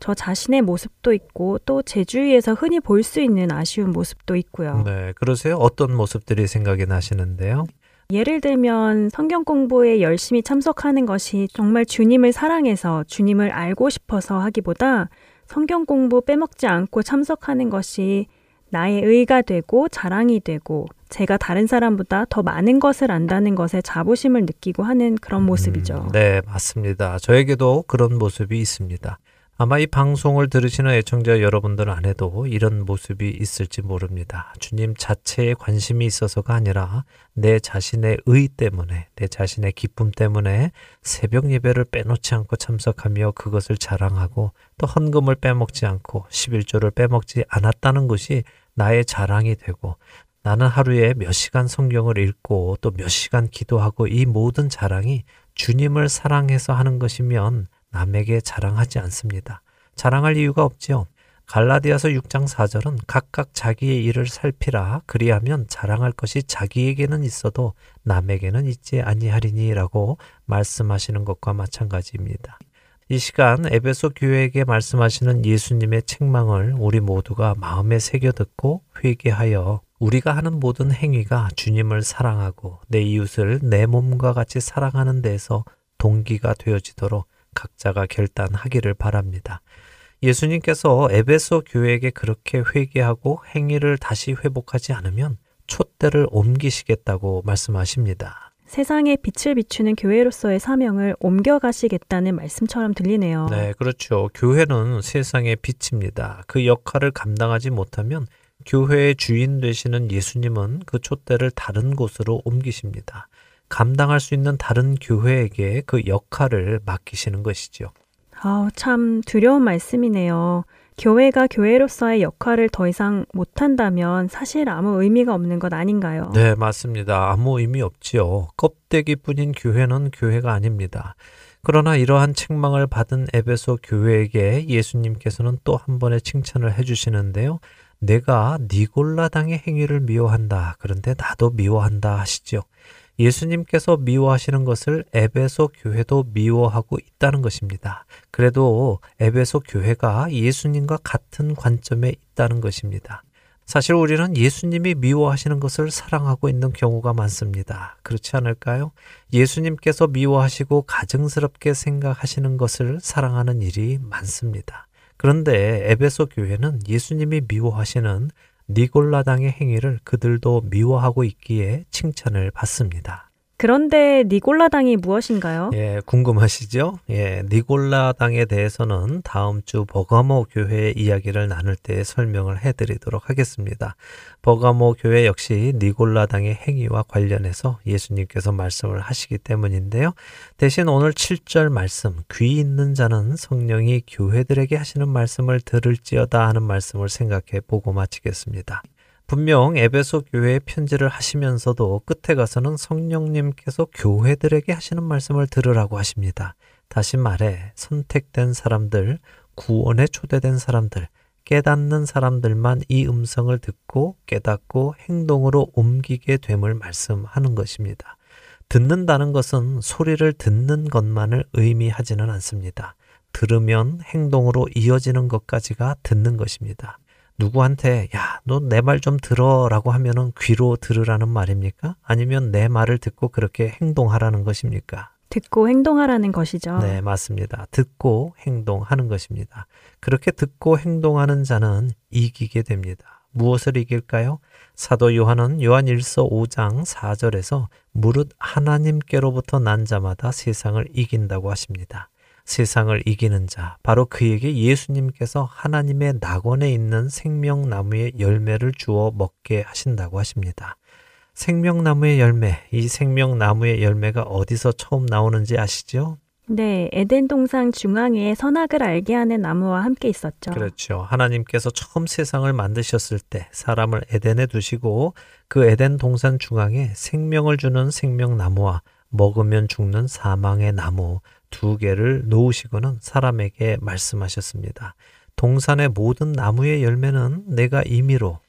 저 자신의 모습도 있고 또 제 주위에서 흔히 볼 수 있는 아쉬운 모습도 있고요. 네, 그러세요? 어떤 모습들이 생각이 나시는데요? 예를 들면 성경 공부에 열심히 참석하는 것이 정말 주님을 사랑해서 주님을 알고 싶어서 하기보다 성경 공부 빼먹지 않고 참석하는 것이 나의 의가 되고 자랑이 되고 제가 다른 사람보다 더 많은 것을 안다는 것에 자부심을 느끼고 하는 그런 모습이죠. 음, 네, 맞습니다. 저에게도 그런 모습이 있습니다. 아마 이 방송을 들으시는 애청자 여러분들 안에도 이런 모습이 있을지 모릅니다. 주님 자체에 관심이 있어서가 아니라 내 자신의 의 때문에, 내 자신의 기쁨 때문에 새벽 예배를 빼놓지 않고 참석하며 그것을 자랑하고 또 헌금을 빼먹지 않고 11조를 빼먹지 않았다는 것이 나의 자랑이 되고 나는 하루에 몇 시간 성경을 읽고 또 몇 시간 기도하고 이 모든 자랑이 주님을 사랑해서 하는 것이면 남에게 자랑하지 않습니다. 자랑할 이유가 없지요. 갈라디아서 6장 4절은 각각 자기의 일을 살피라 그리하면 자랑할 것이 자기에게는 있어도 남에게는 있지 아니하리니라고 말씀하시는 것과 마찬가지입니다. 이 시간 에베소 교회에게 말씀하시는 예수님의 책망을 우리 모두가 마음에 새겨 듣고 회개하여 우리가 하는 모든 행위가 주님을 사랑하고 내 이웃을 내 몸과 같이 사랑하는 데에서 동기가 되어지도록 각자가 결단하기를 바랍니다. 예수님께서 에베소 교회에게 그렇게 회개하고 행위를 다시 회복하지 않으면 촛대를 옮기시겠다고 말씀하십니다. 세상에 빛을 비추는 교회로서의 사명을 옮겨가시겠다는 말씀처럼 들리네요. 네, 그렇죠. 교회는 세상의 빛입니다. 그 역할을 감당하지 못하면 교회의 주인 되시는 예수님은 그 촛대를 다른 곳으로 옮기십니다. 감당할 수 있는 다른 교회에게 그 역할을 맡기시는 것이죠. 아, 참 두려운 말씀이네요. 교회가 교회로서의 역할을 더 이상 못한다면 사실 아무 의미가 없는 것 아닌가요? 네, 맞습니다. 아무 의미 없지요. 껍데기뿐인 교회는 교회가 아닙니다. 그러나 이러한 책망을 받은 에베소 교회에게 예수님께서는 또 한 번의 칭찬을 해주시는데요. 내가 니골라당의 행위를 미워한다. 그런데 나도 미워한다 하시죠. 예수님께서 미워하시는 것을 에베소 교회도 미워하고 있다는 것입니다. 그래도 에베소 교회가 예수님과 같은 관점에 있다는 것입니다. 사실 우리는 예수님이 미워하시는 것을 사랑하고 있는 경우가 많습니다. 그렇지 않을까요? 예수님께서 미워하시고 가증스럽게 생각하시는 것을 사랑하는 일이 많습니다. 그런데 에베소 교회는 예수님이 미워하시는 니골라당의 행위를 그들도 미워하고 있기에 칭찬을 받습니다. 그런데 니골라당이 무엇인가요? 예, 궁금하시죠? 예, 니골라당에 대해서는 다음 주 버가모 교회의 이야기를 나눌 때 설명을 해 드리도록 하겠습니다. 버가모 교회 역시 니골라당의 행위와 관련해서 예수님께서 말씀을 하시기 때문인데요. 대신 오늘 7절 말씀, 귀 있는 자는 성령이 교회들에게 하시는 말씀을 들을지어다 하는 말씀을 생각해 보고 마치겠습니다. 분명 에베소 교회에 편지를 하시면서도 끝에 가서는 성령님께서 교회들에게 하시는 말씀을 들으라고 하십니다. 다시 말해 선택된 사람들, 구원에 초대된 사람들, 깨닫는 사람들만 이 음성을 듣고 깨닫고 행동으로 옮기게 됨을 말씀하는 것입니다. 듣는다는 것은 소리를 듣는 것만을 의미하지는 않습니다. 들으면 행동으로 이어지는 것까지가 듣는 것입니다. 누구한테 야, 너 내 말 좀 들어라고 하면은 귀로 들으라는 말입니까? 아니면 내 말을 듣고 그렇게 행동하라는 것입니까? 듣고 행동하라는 것이죠. 네, 맞습니다. 듣고 행동하는 것입니다. 그렇게 듣고 행동하는 자는 이기게 됩니다. 무엇을 이길까요? 사도 요한은 요한 1서 5장 4절에서 무릇 하나님께로부터 난 자마다 세상을 이긴다고 하십니다. 세상을 이기는 자, 바로 그에게 예수님께서 하나님의 낙원에 있는 생명나무의 열매를 주어 먹게 하신다고 하십니다. 생명나무의 열매, 이 생명나무의 열매가 어디서 처음 나오는지 아시죠? 네, 에덴 동산 중앙에 선악을 알게 하는 나무와 함께 있었죠. 그렇죠. 하나님께서 처음 세상을 만드셨을 때 사람을 에덴에 두시고 그 에덴 동산 중앙에 생명을 주는 생명나무와 먹으면 죽는 사망의 나무 두 개를 놓으시고는 사람에게 말씀하셨습니다. 동산의 모든 나무의 열매는 내가 임의로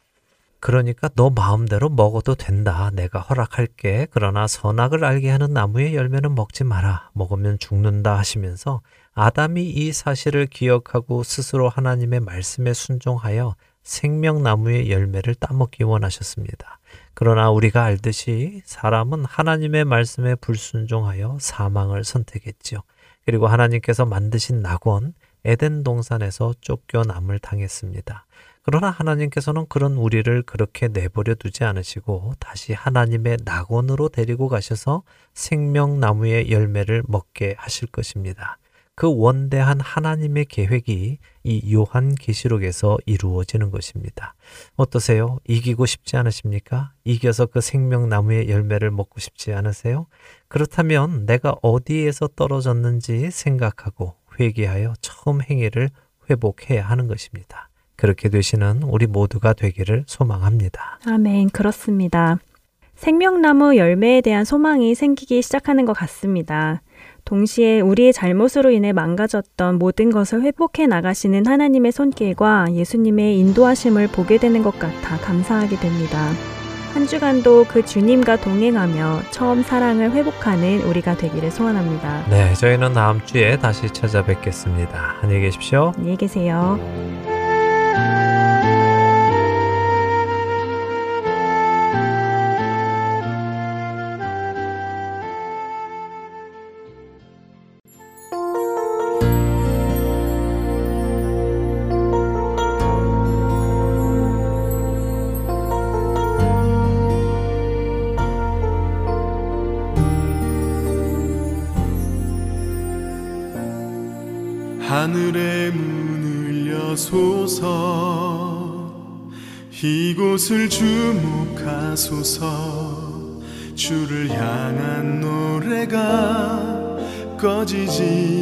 그러니까 너 마음대로 먹어도 된다. 내가 허락할게. 그러나 선악을 알게 하는 나무의 열매는 먹지 마라. 먹으면 죽는다 하시면서 아담이 이 사실을 기억하고 스스로 하나님의 말씀에 순종하여 생명나무의 열매를 따먹기 원하셨습니다. 그러나 우리가 알듯이 사람은 하나님의 말씀에 불순종하여 사망을 선택했지요. 그리고 하나님께서 만드신 낙원 에덴 동산에서 쫓겨남을 당했습니다. 그러나 하나님께서는 그런 우리를 그렇게 내버려 두지 않으시고 다시 하나님의 낙원으로 데리고 가셔서 생명나무의 열매를 먹게 하실 것입니다. 그 원대한 하나님의 계획이 이 요한 계시록에서 이루어지는 것입니다. 어떠세요? 이기고 싶지 않으십니까? 이겨서 그 생명나무의 열매를 먹고 싶지 않으세요? 그렇다면 내가 어디에서 떨어졌는지 생각하고 회개하여 처음 행위를 회복해야 하는 것입니다. 그렇게 되시는 우리 모두가 되기를 소망합니다. 아멘. 그렇습니다. 생명나무 열매에 대한 소망이 생기기 시작하는 것 같습니다. 동시에 우리의 잘못으로 인해 망가졌던 모든 것을 회복해 나가시는 하나님의 손길과 예수님의 인도하심을 보게 되는 것 같아 감사하게 됩니다. 한 주간도 그 주님과 동행하며 처음 사랑을 회복하는 우리가 되기를 소원합니다. 네, 저희는 다음 주에 다시 찾아뵙겠습니다. 안녕히 계십시오. 안녕히 계세요. 하늘의 문을 여소서. 이곳을 주목하소서. 주를 향한 노래가 꺼지지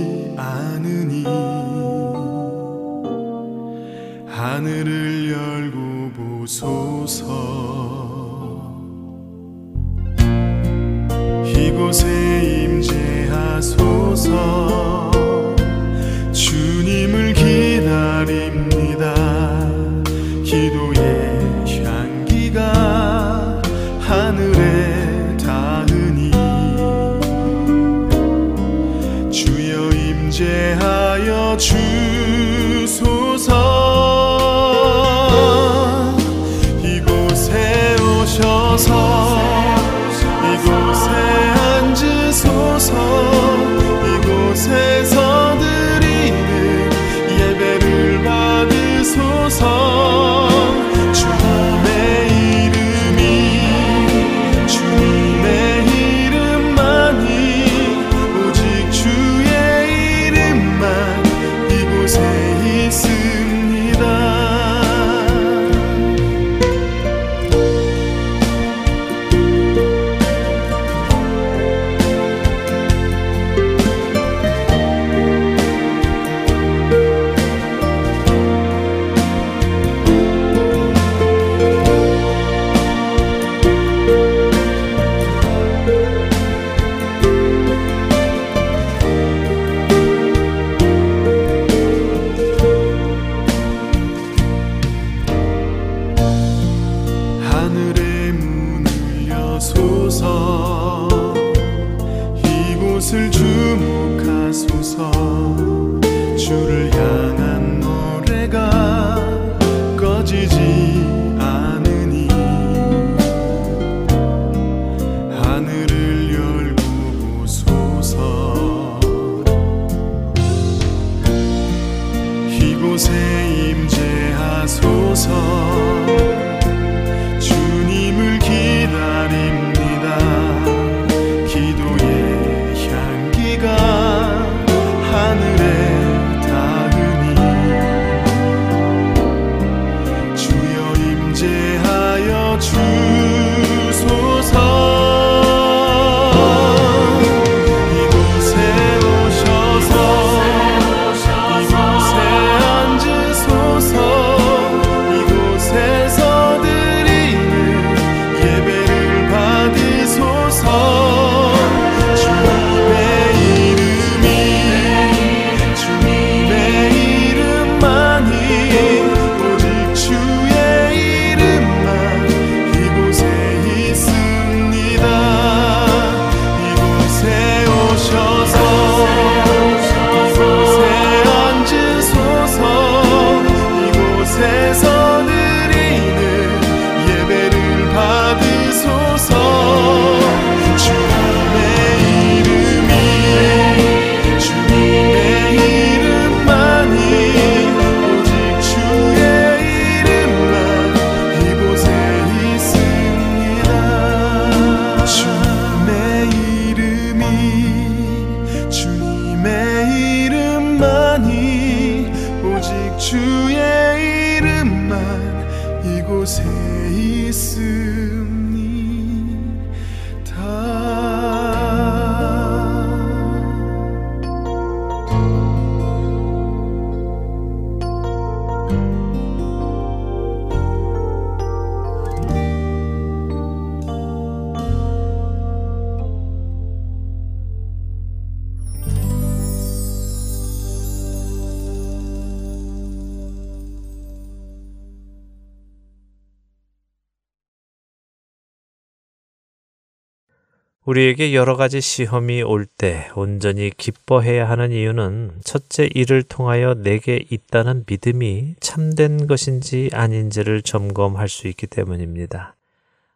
우리에게 여러 가지 시험이 올 때 온전히 기뻐해야 하는 이유는 첫째 이를 통하여 내게 있다는 믿음이 참된 것인지 아닌지를 점검할 수 있기 때문입니다.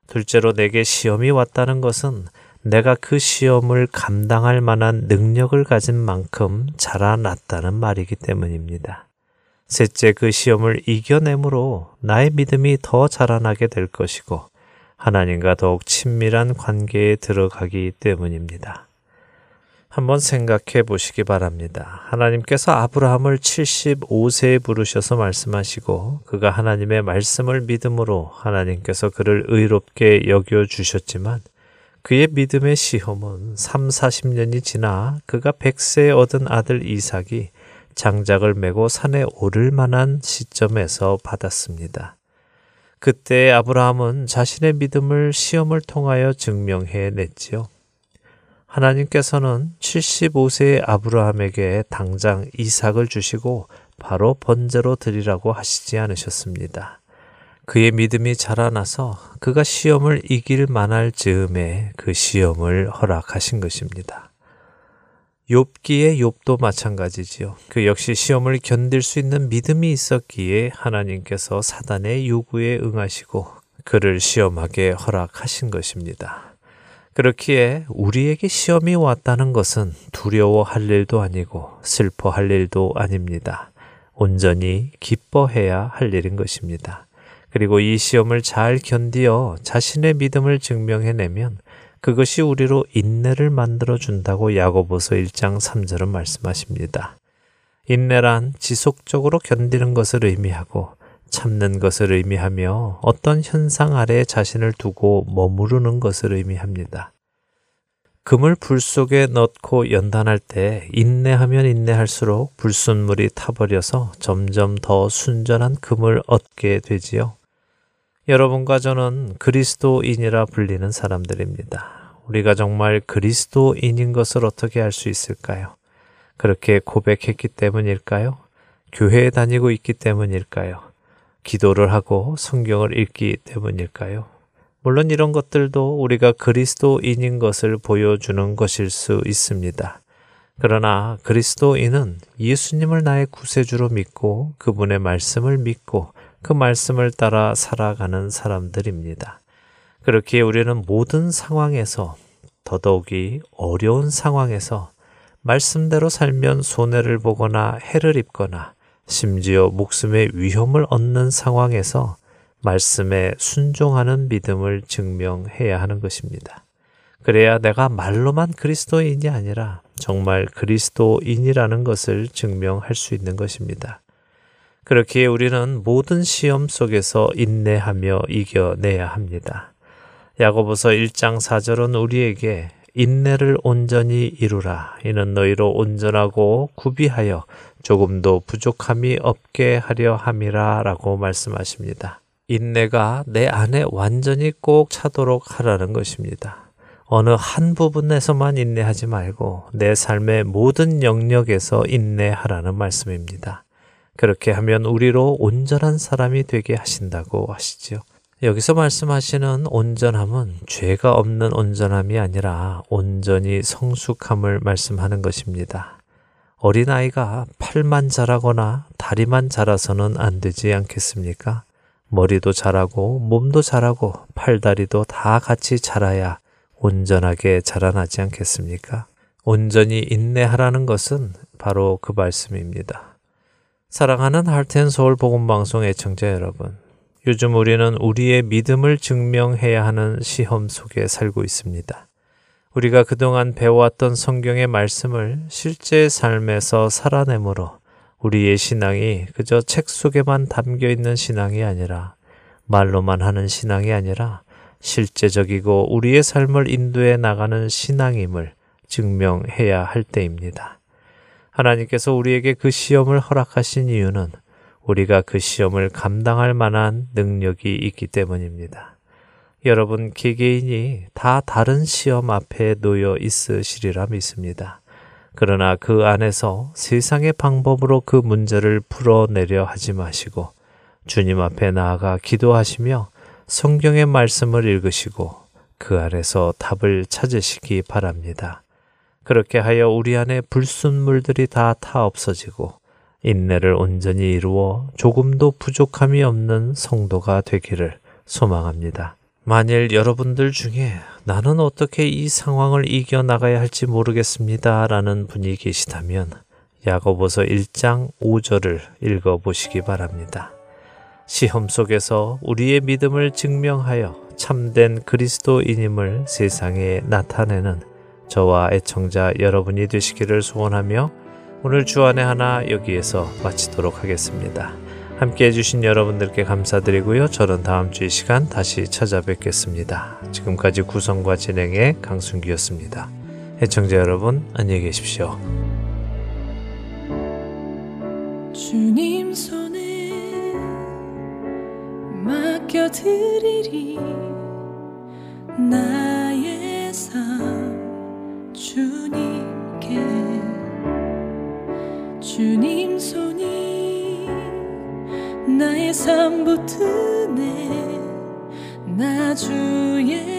둘째로 내게 시험이 왔다는 것은 내가 그 시험을 감당할 만한 능력을 가진 만큼 자라났다는 말이기 때문입니다. 셋째 그 시험을 이겨내므로 나의 믿음이 더 자라나게 될 것이고 하나님과 더욱 친밀한 관계에 들어가기 때문입니다. 한번 생각해 보시기 바랍니다. 하나님께서 아브라함을 75세에 부르셔서 말씀하시고 그가 하나님의 말씀을 믿음으로 하나님께서 그를 의롭게 여겨 주셨지만 그의 믿음의 시험은 3, 40년이 지나 그가 100세에 얻은 아들 이삭이 장작을 메고 산에 오를 만한 시점에서 받았습니다. 그때 아브라함은 자신의 믿음을 시험을 통하여 증명해 냈지요. 하나님께서는 75세의 아브라함에게 당장 이삭을 주시고 바로 번제로 드리라고 하시지 않으셨습니다. 그의 믿음이 자라나서 그가 시험을 이길 만할 즈음에 그 시험을 허락하신 것입니다. 욥기의 욥도 마찬가지지요. 그 역시 시험을 견딜 수 있는 믿음이 있었기에 하나님께서 사단의 요구에 응하시고 그를 시험하게 허락하신 것입니다. 그렇기에 우리에게 시험이 왔다는 것은 두려워할 일도 아니고 슬퍼할 일도 아닙니다. 온전히 기뻐해야 할 일인 것입니다. 그리고 이 시험을 잘 견디어 자신의 믿음을 증명해내면 그것이 우리로 인내를 만들어 준다고 야고보서 1장 3절은 말씀하십니다. 인내란 지속적으로 견디는 것을 의미하고 참는 것을 의미하며 어떤 현상 아래 자신을 두고 머무르는 것을 의미합니다. 금을 불 속에 넣고 연단할 때 인내하면 인내할수록 불순물이 타버려서 점점 더 순전한 금을 얻게 되지요. 여러분과 저는 그리스도인이라 불리는 사람들입니다. 우리가 정말 그리스도인인 것을 어떻게 알 수 있을까요? 그렇게 고백했기 때문일까요? 교회에 다니고 있기 때문일까요? 기도를 하고 성경을 읽기 때문일까요? 물론 이런 것들도 우리가 그리스도인인 것을 보여주는 것일 수 있습니다. 그러나 그리스도인은 예수님을 나의 구세주로 믿고 그분의 말씀을 믿고 그 말씀을 따라 살아가는 사람들입니다. 그렇기에 우리는 모든 상황에서 더더욱이 어려운 상황에서 말씀대로 살면 손해를 보거나 해를 입거나 심지어 목숨의 위험을 얻는 상황에서 말씀에 순종하는 믿음을 증명해야 하는 것입니다. 그래야 내가 말로만 그리스도인이 아니라 정말 그리스도인이라는 것을 증명할 수 있는 것입니다. 그렇기에 우리는 모든 시험 속에서 인내하며 이겨내야 합니다. 야고보서 1장 4절은 우리에게 인내를 온전히 이루라. 이는 너희로 온전하고 구비하여 조금도 부족함이 없게 하려 함이라 라고 말씀하십니다. 인내가 내 안에 완전히 꼭 차도록 하라는 것입니다. 어느 한 부분에서만 인내하지 말고 내 삶의 모든 영역에서 인내하라는 말씀입니다. 그렇게 하면 우리로 온전한 사람이 되게 하신다고 하시지요. 여기서 말씀하시는 온전함은 죄가 없는 온전함이 아니라 온전히 성숙함을 말씀하는 것입니다. 어린아이가 팔만 자라거나 다리만 자라서는 안 되지 않겠습니까? 머리도 자라고 몸도 자라고 팔다리도 다 같이 자라야 온전하게 자라나지 않겠습니까? 온전히 인내하라는 것은 바로 그 말씀입니다. 사랑하는 할텐 서울 복음 방송 애청자 여러분. 요즘 우리는 우리의 믿음을 증명해야 하는 시험 속에 살고 있습니다. 우리가 그동안 배워왔던 성경의 말씀을 실제 삶에서 살아내므로 우리의 신앙이 그저 책 속에만 담겨 있는 신앙이 아니라 말로만 하는 신앙이 아니라 실제적이고 우리의 삶을 인도해 나가는 신앙임을 증명해야 할 때입니다. 하나님께서 우리에게 그 시험을 허락하신 이유는 우리가 그 시험을 감당할 만한 능력이 있기 때문입니다. 여러분 개개인이 다 다른 시험 앞에 놓여 있으시리라 믿습니다. 그러나 그 안에서 세상의 방법으로 그 문제를 풀어내려 하지 마시고 주님 앞에 나아가 기도하시며 성경의 말씀을 읽으시고 그 안에서 답을 찾으시기 바랍니다. 그렇게 하여 우리 안에 불순물들이 다 타 없어지고 인내를 온전히 이루어 조금도 부족함이 없는 성도가 되기를 소망합니다. 만일 여러분들 중에 나는 어떻게 이 상황을 이겨나가야 할지 모르겠습니다. 라는 분이 계시다면 야고보서 1장 5절을 읽어 보시기 바랍니다. 시험 속에서 우리의 믿음을 증명하여 참된 그리스도인임을 세상에 나타내는 저와 애청자 여러분이 되시기를 소원하며 오늘 주안의 하나 여기에서 마치도록 하겠습니다. 함께 해주신 여러분들께 감사드리고요. 저는 다음 주 이 시간 다시 찾아뵙겠습니다. 지금까지 구성과 진행의 강순기였습니다. 애청자 여러분, 안녕히 계십시오. 주님 손에 맡겨드리리 나의 삶 주님께 주님 손이 나의 삶 붙드네. 나 주의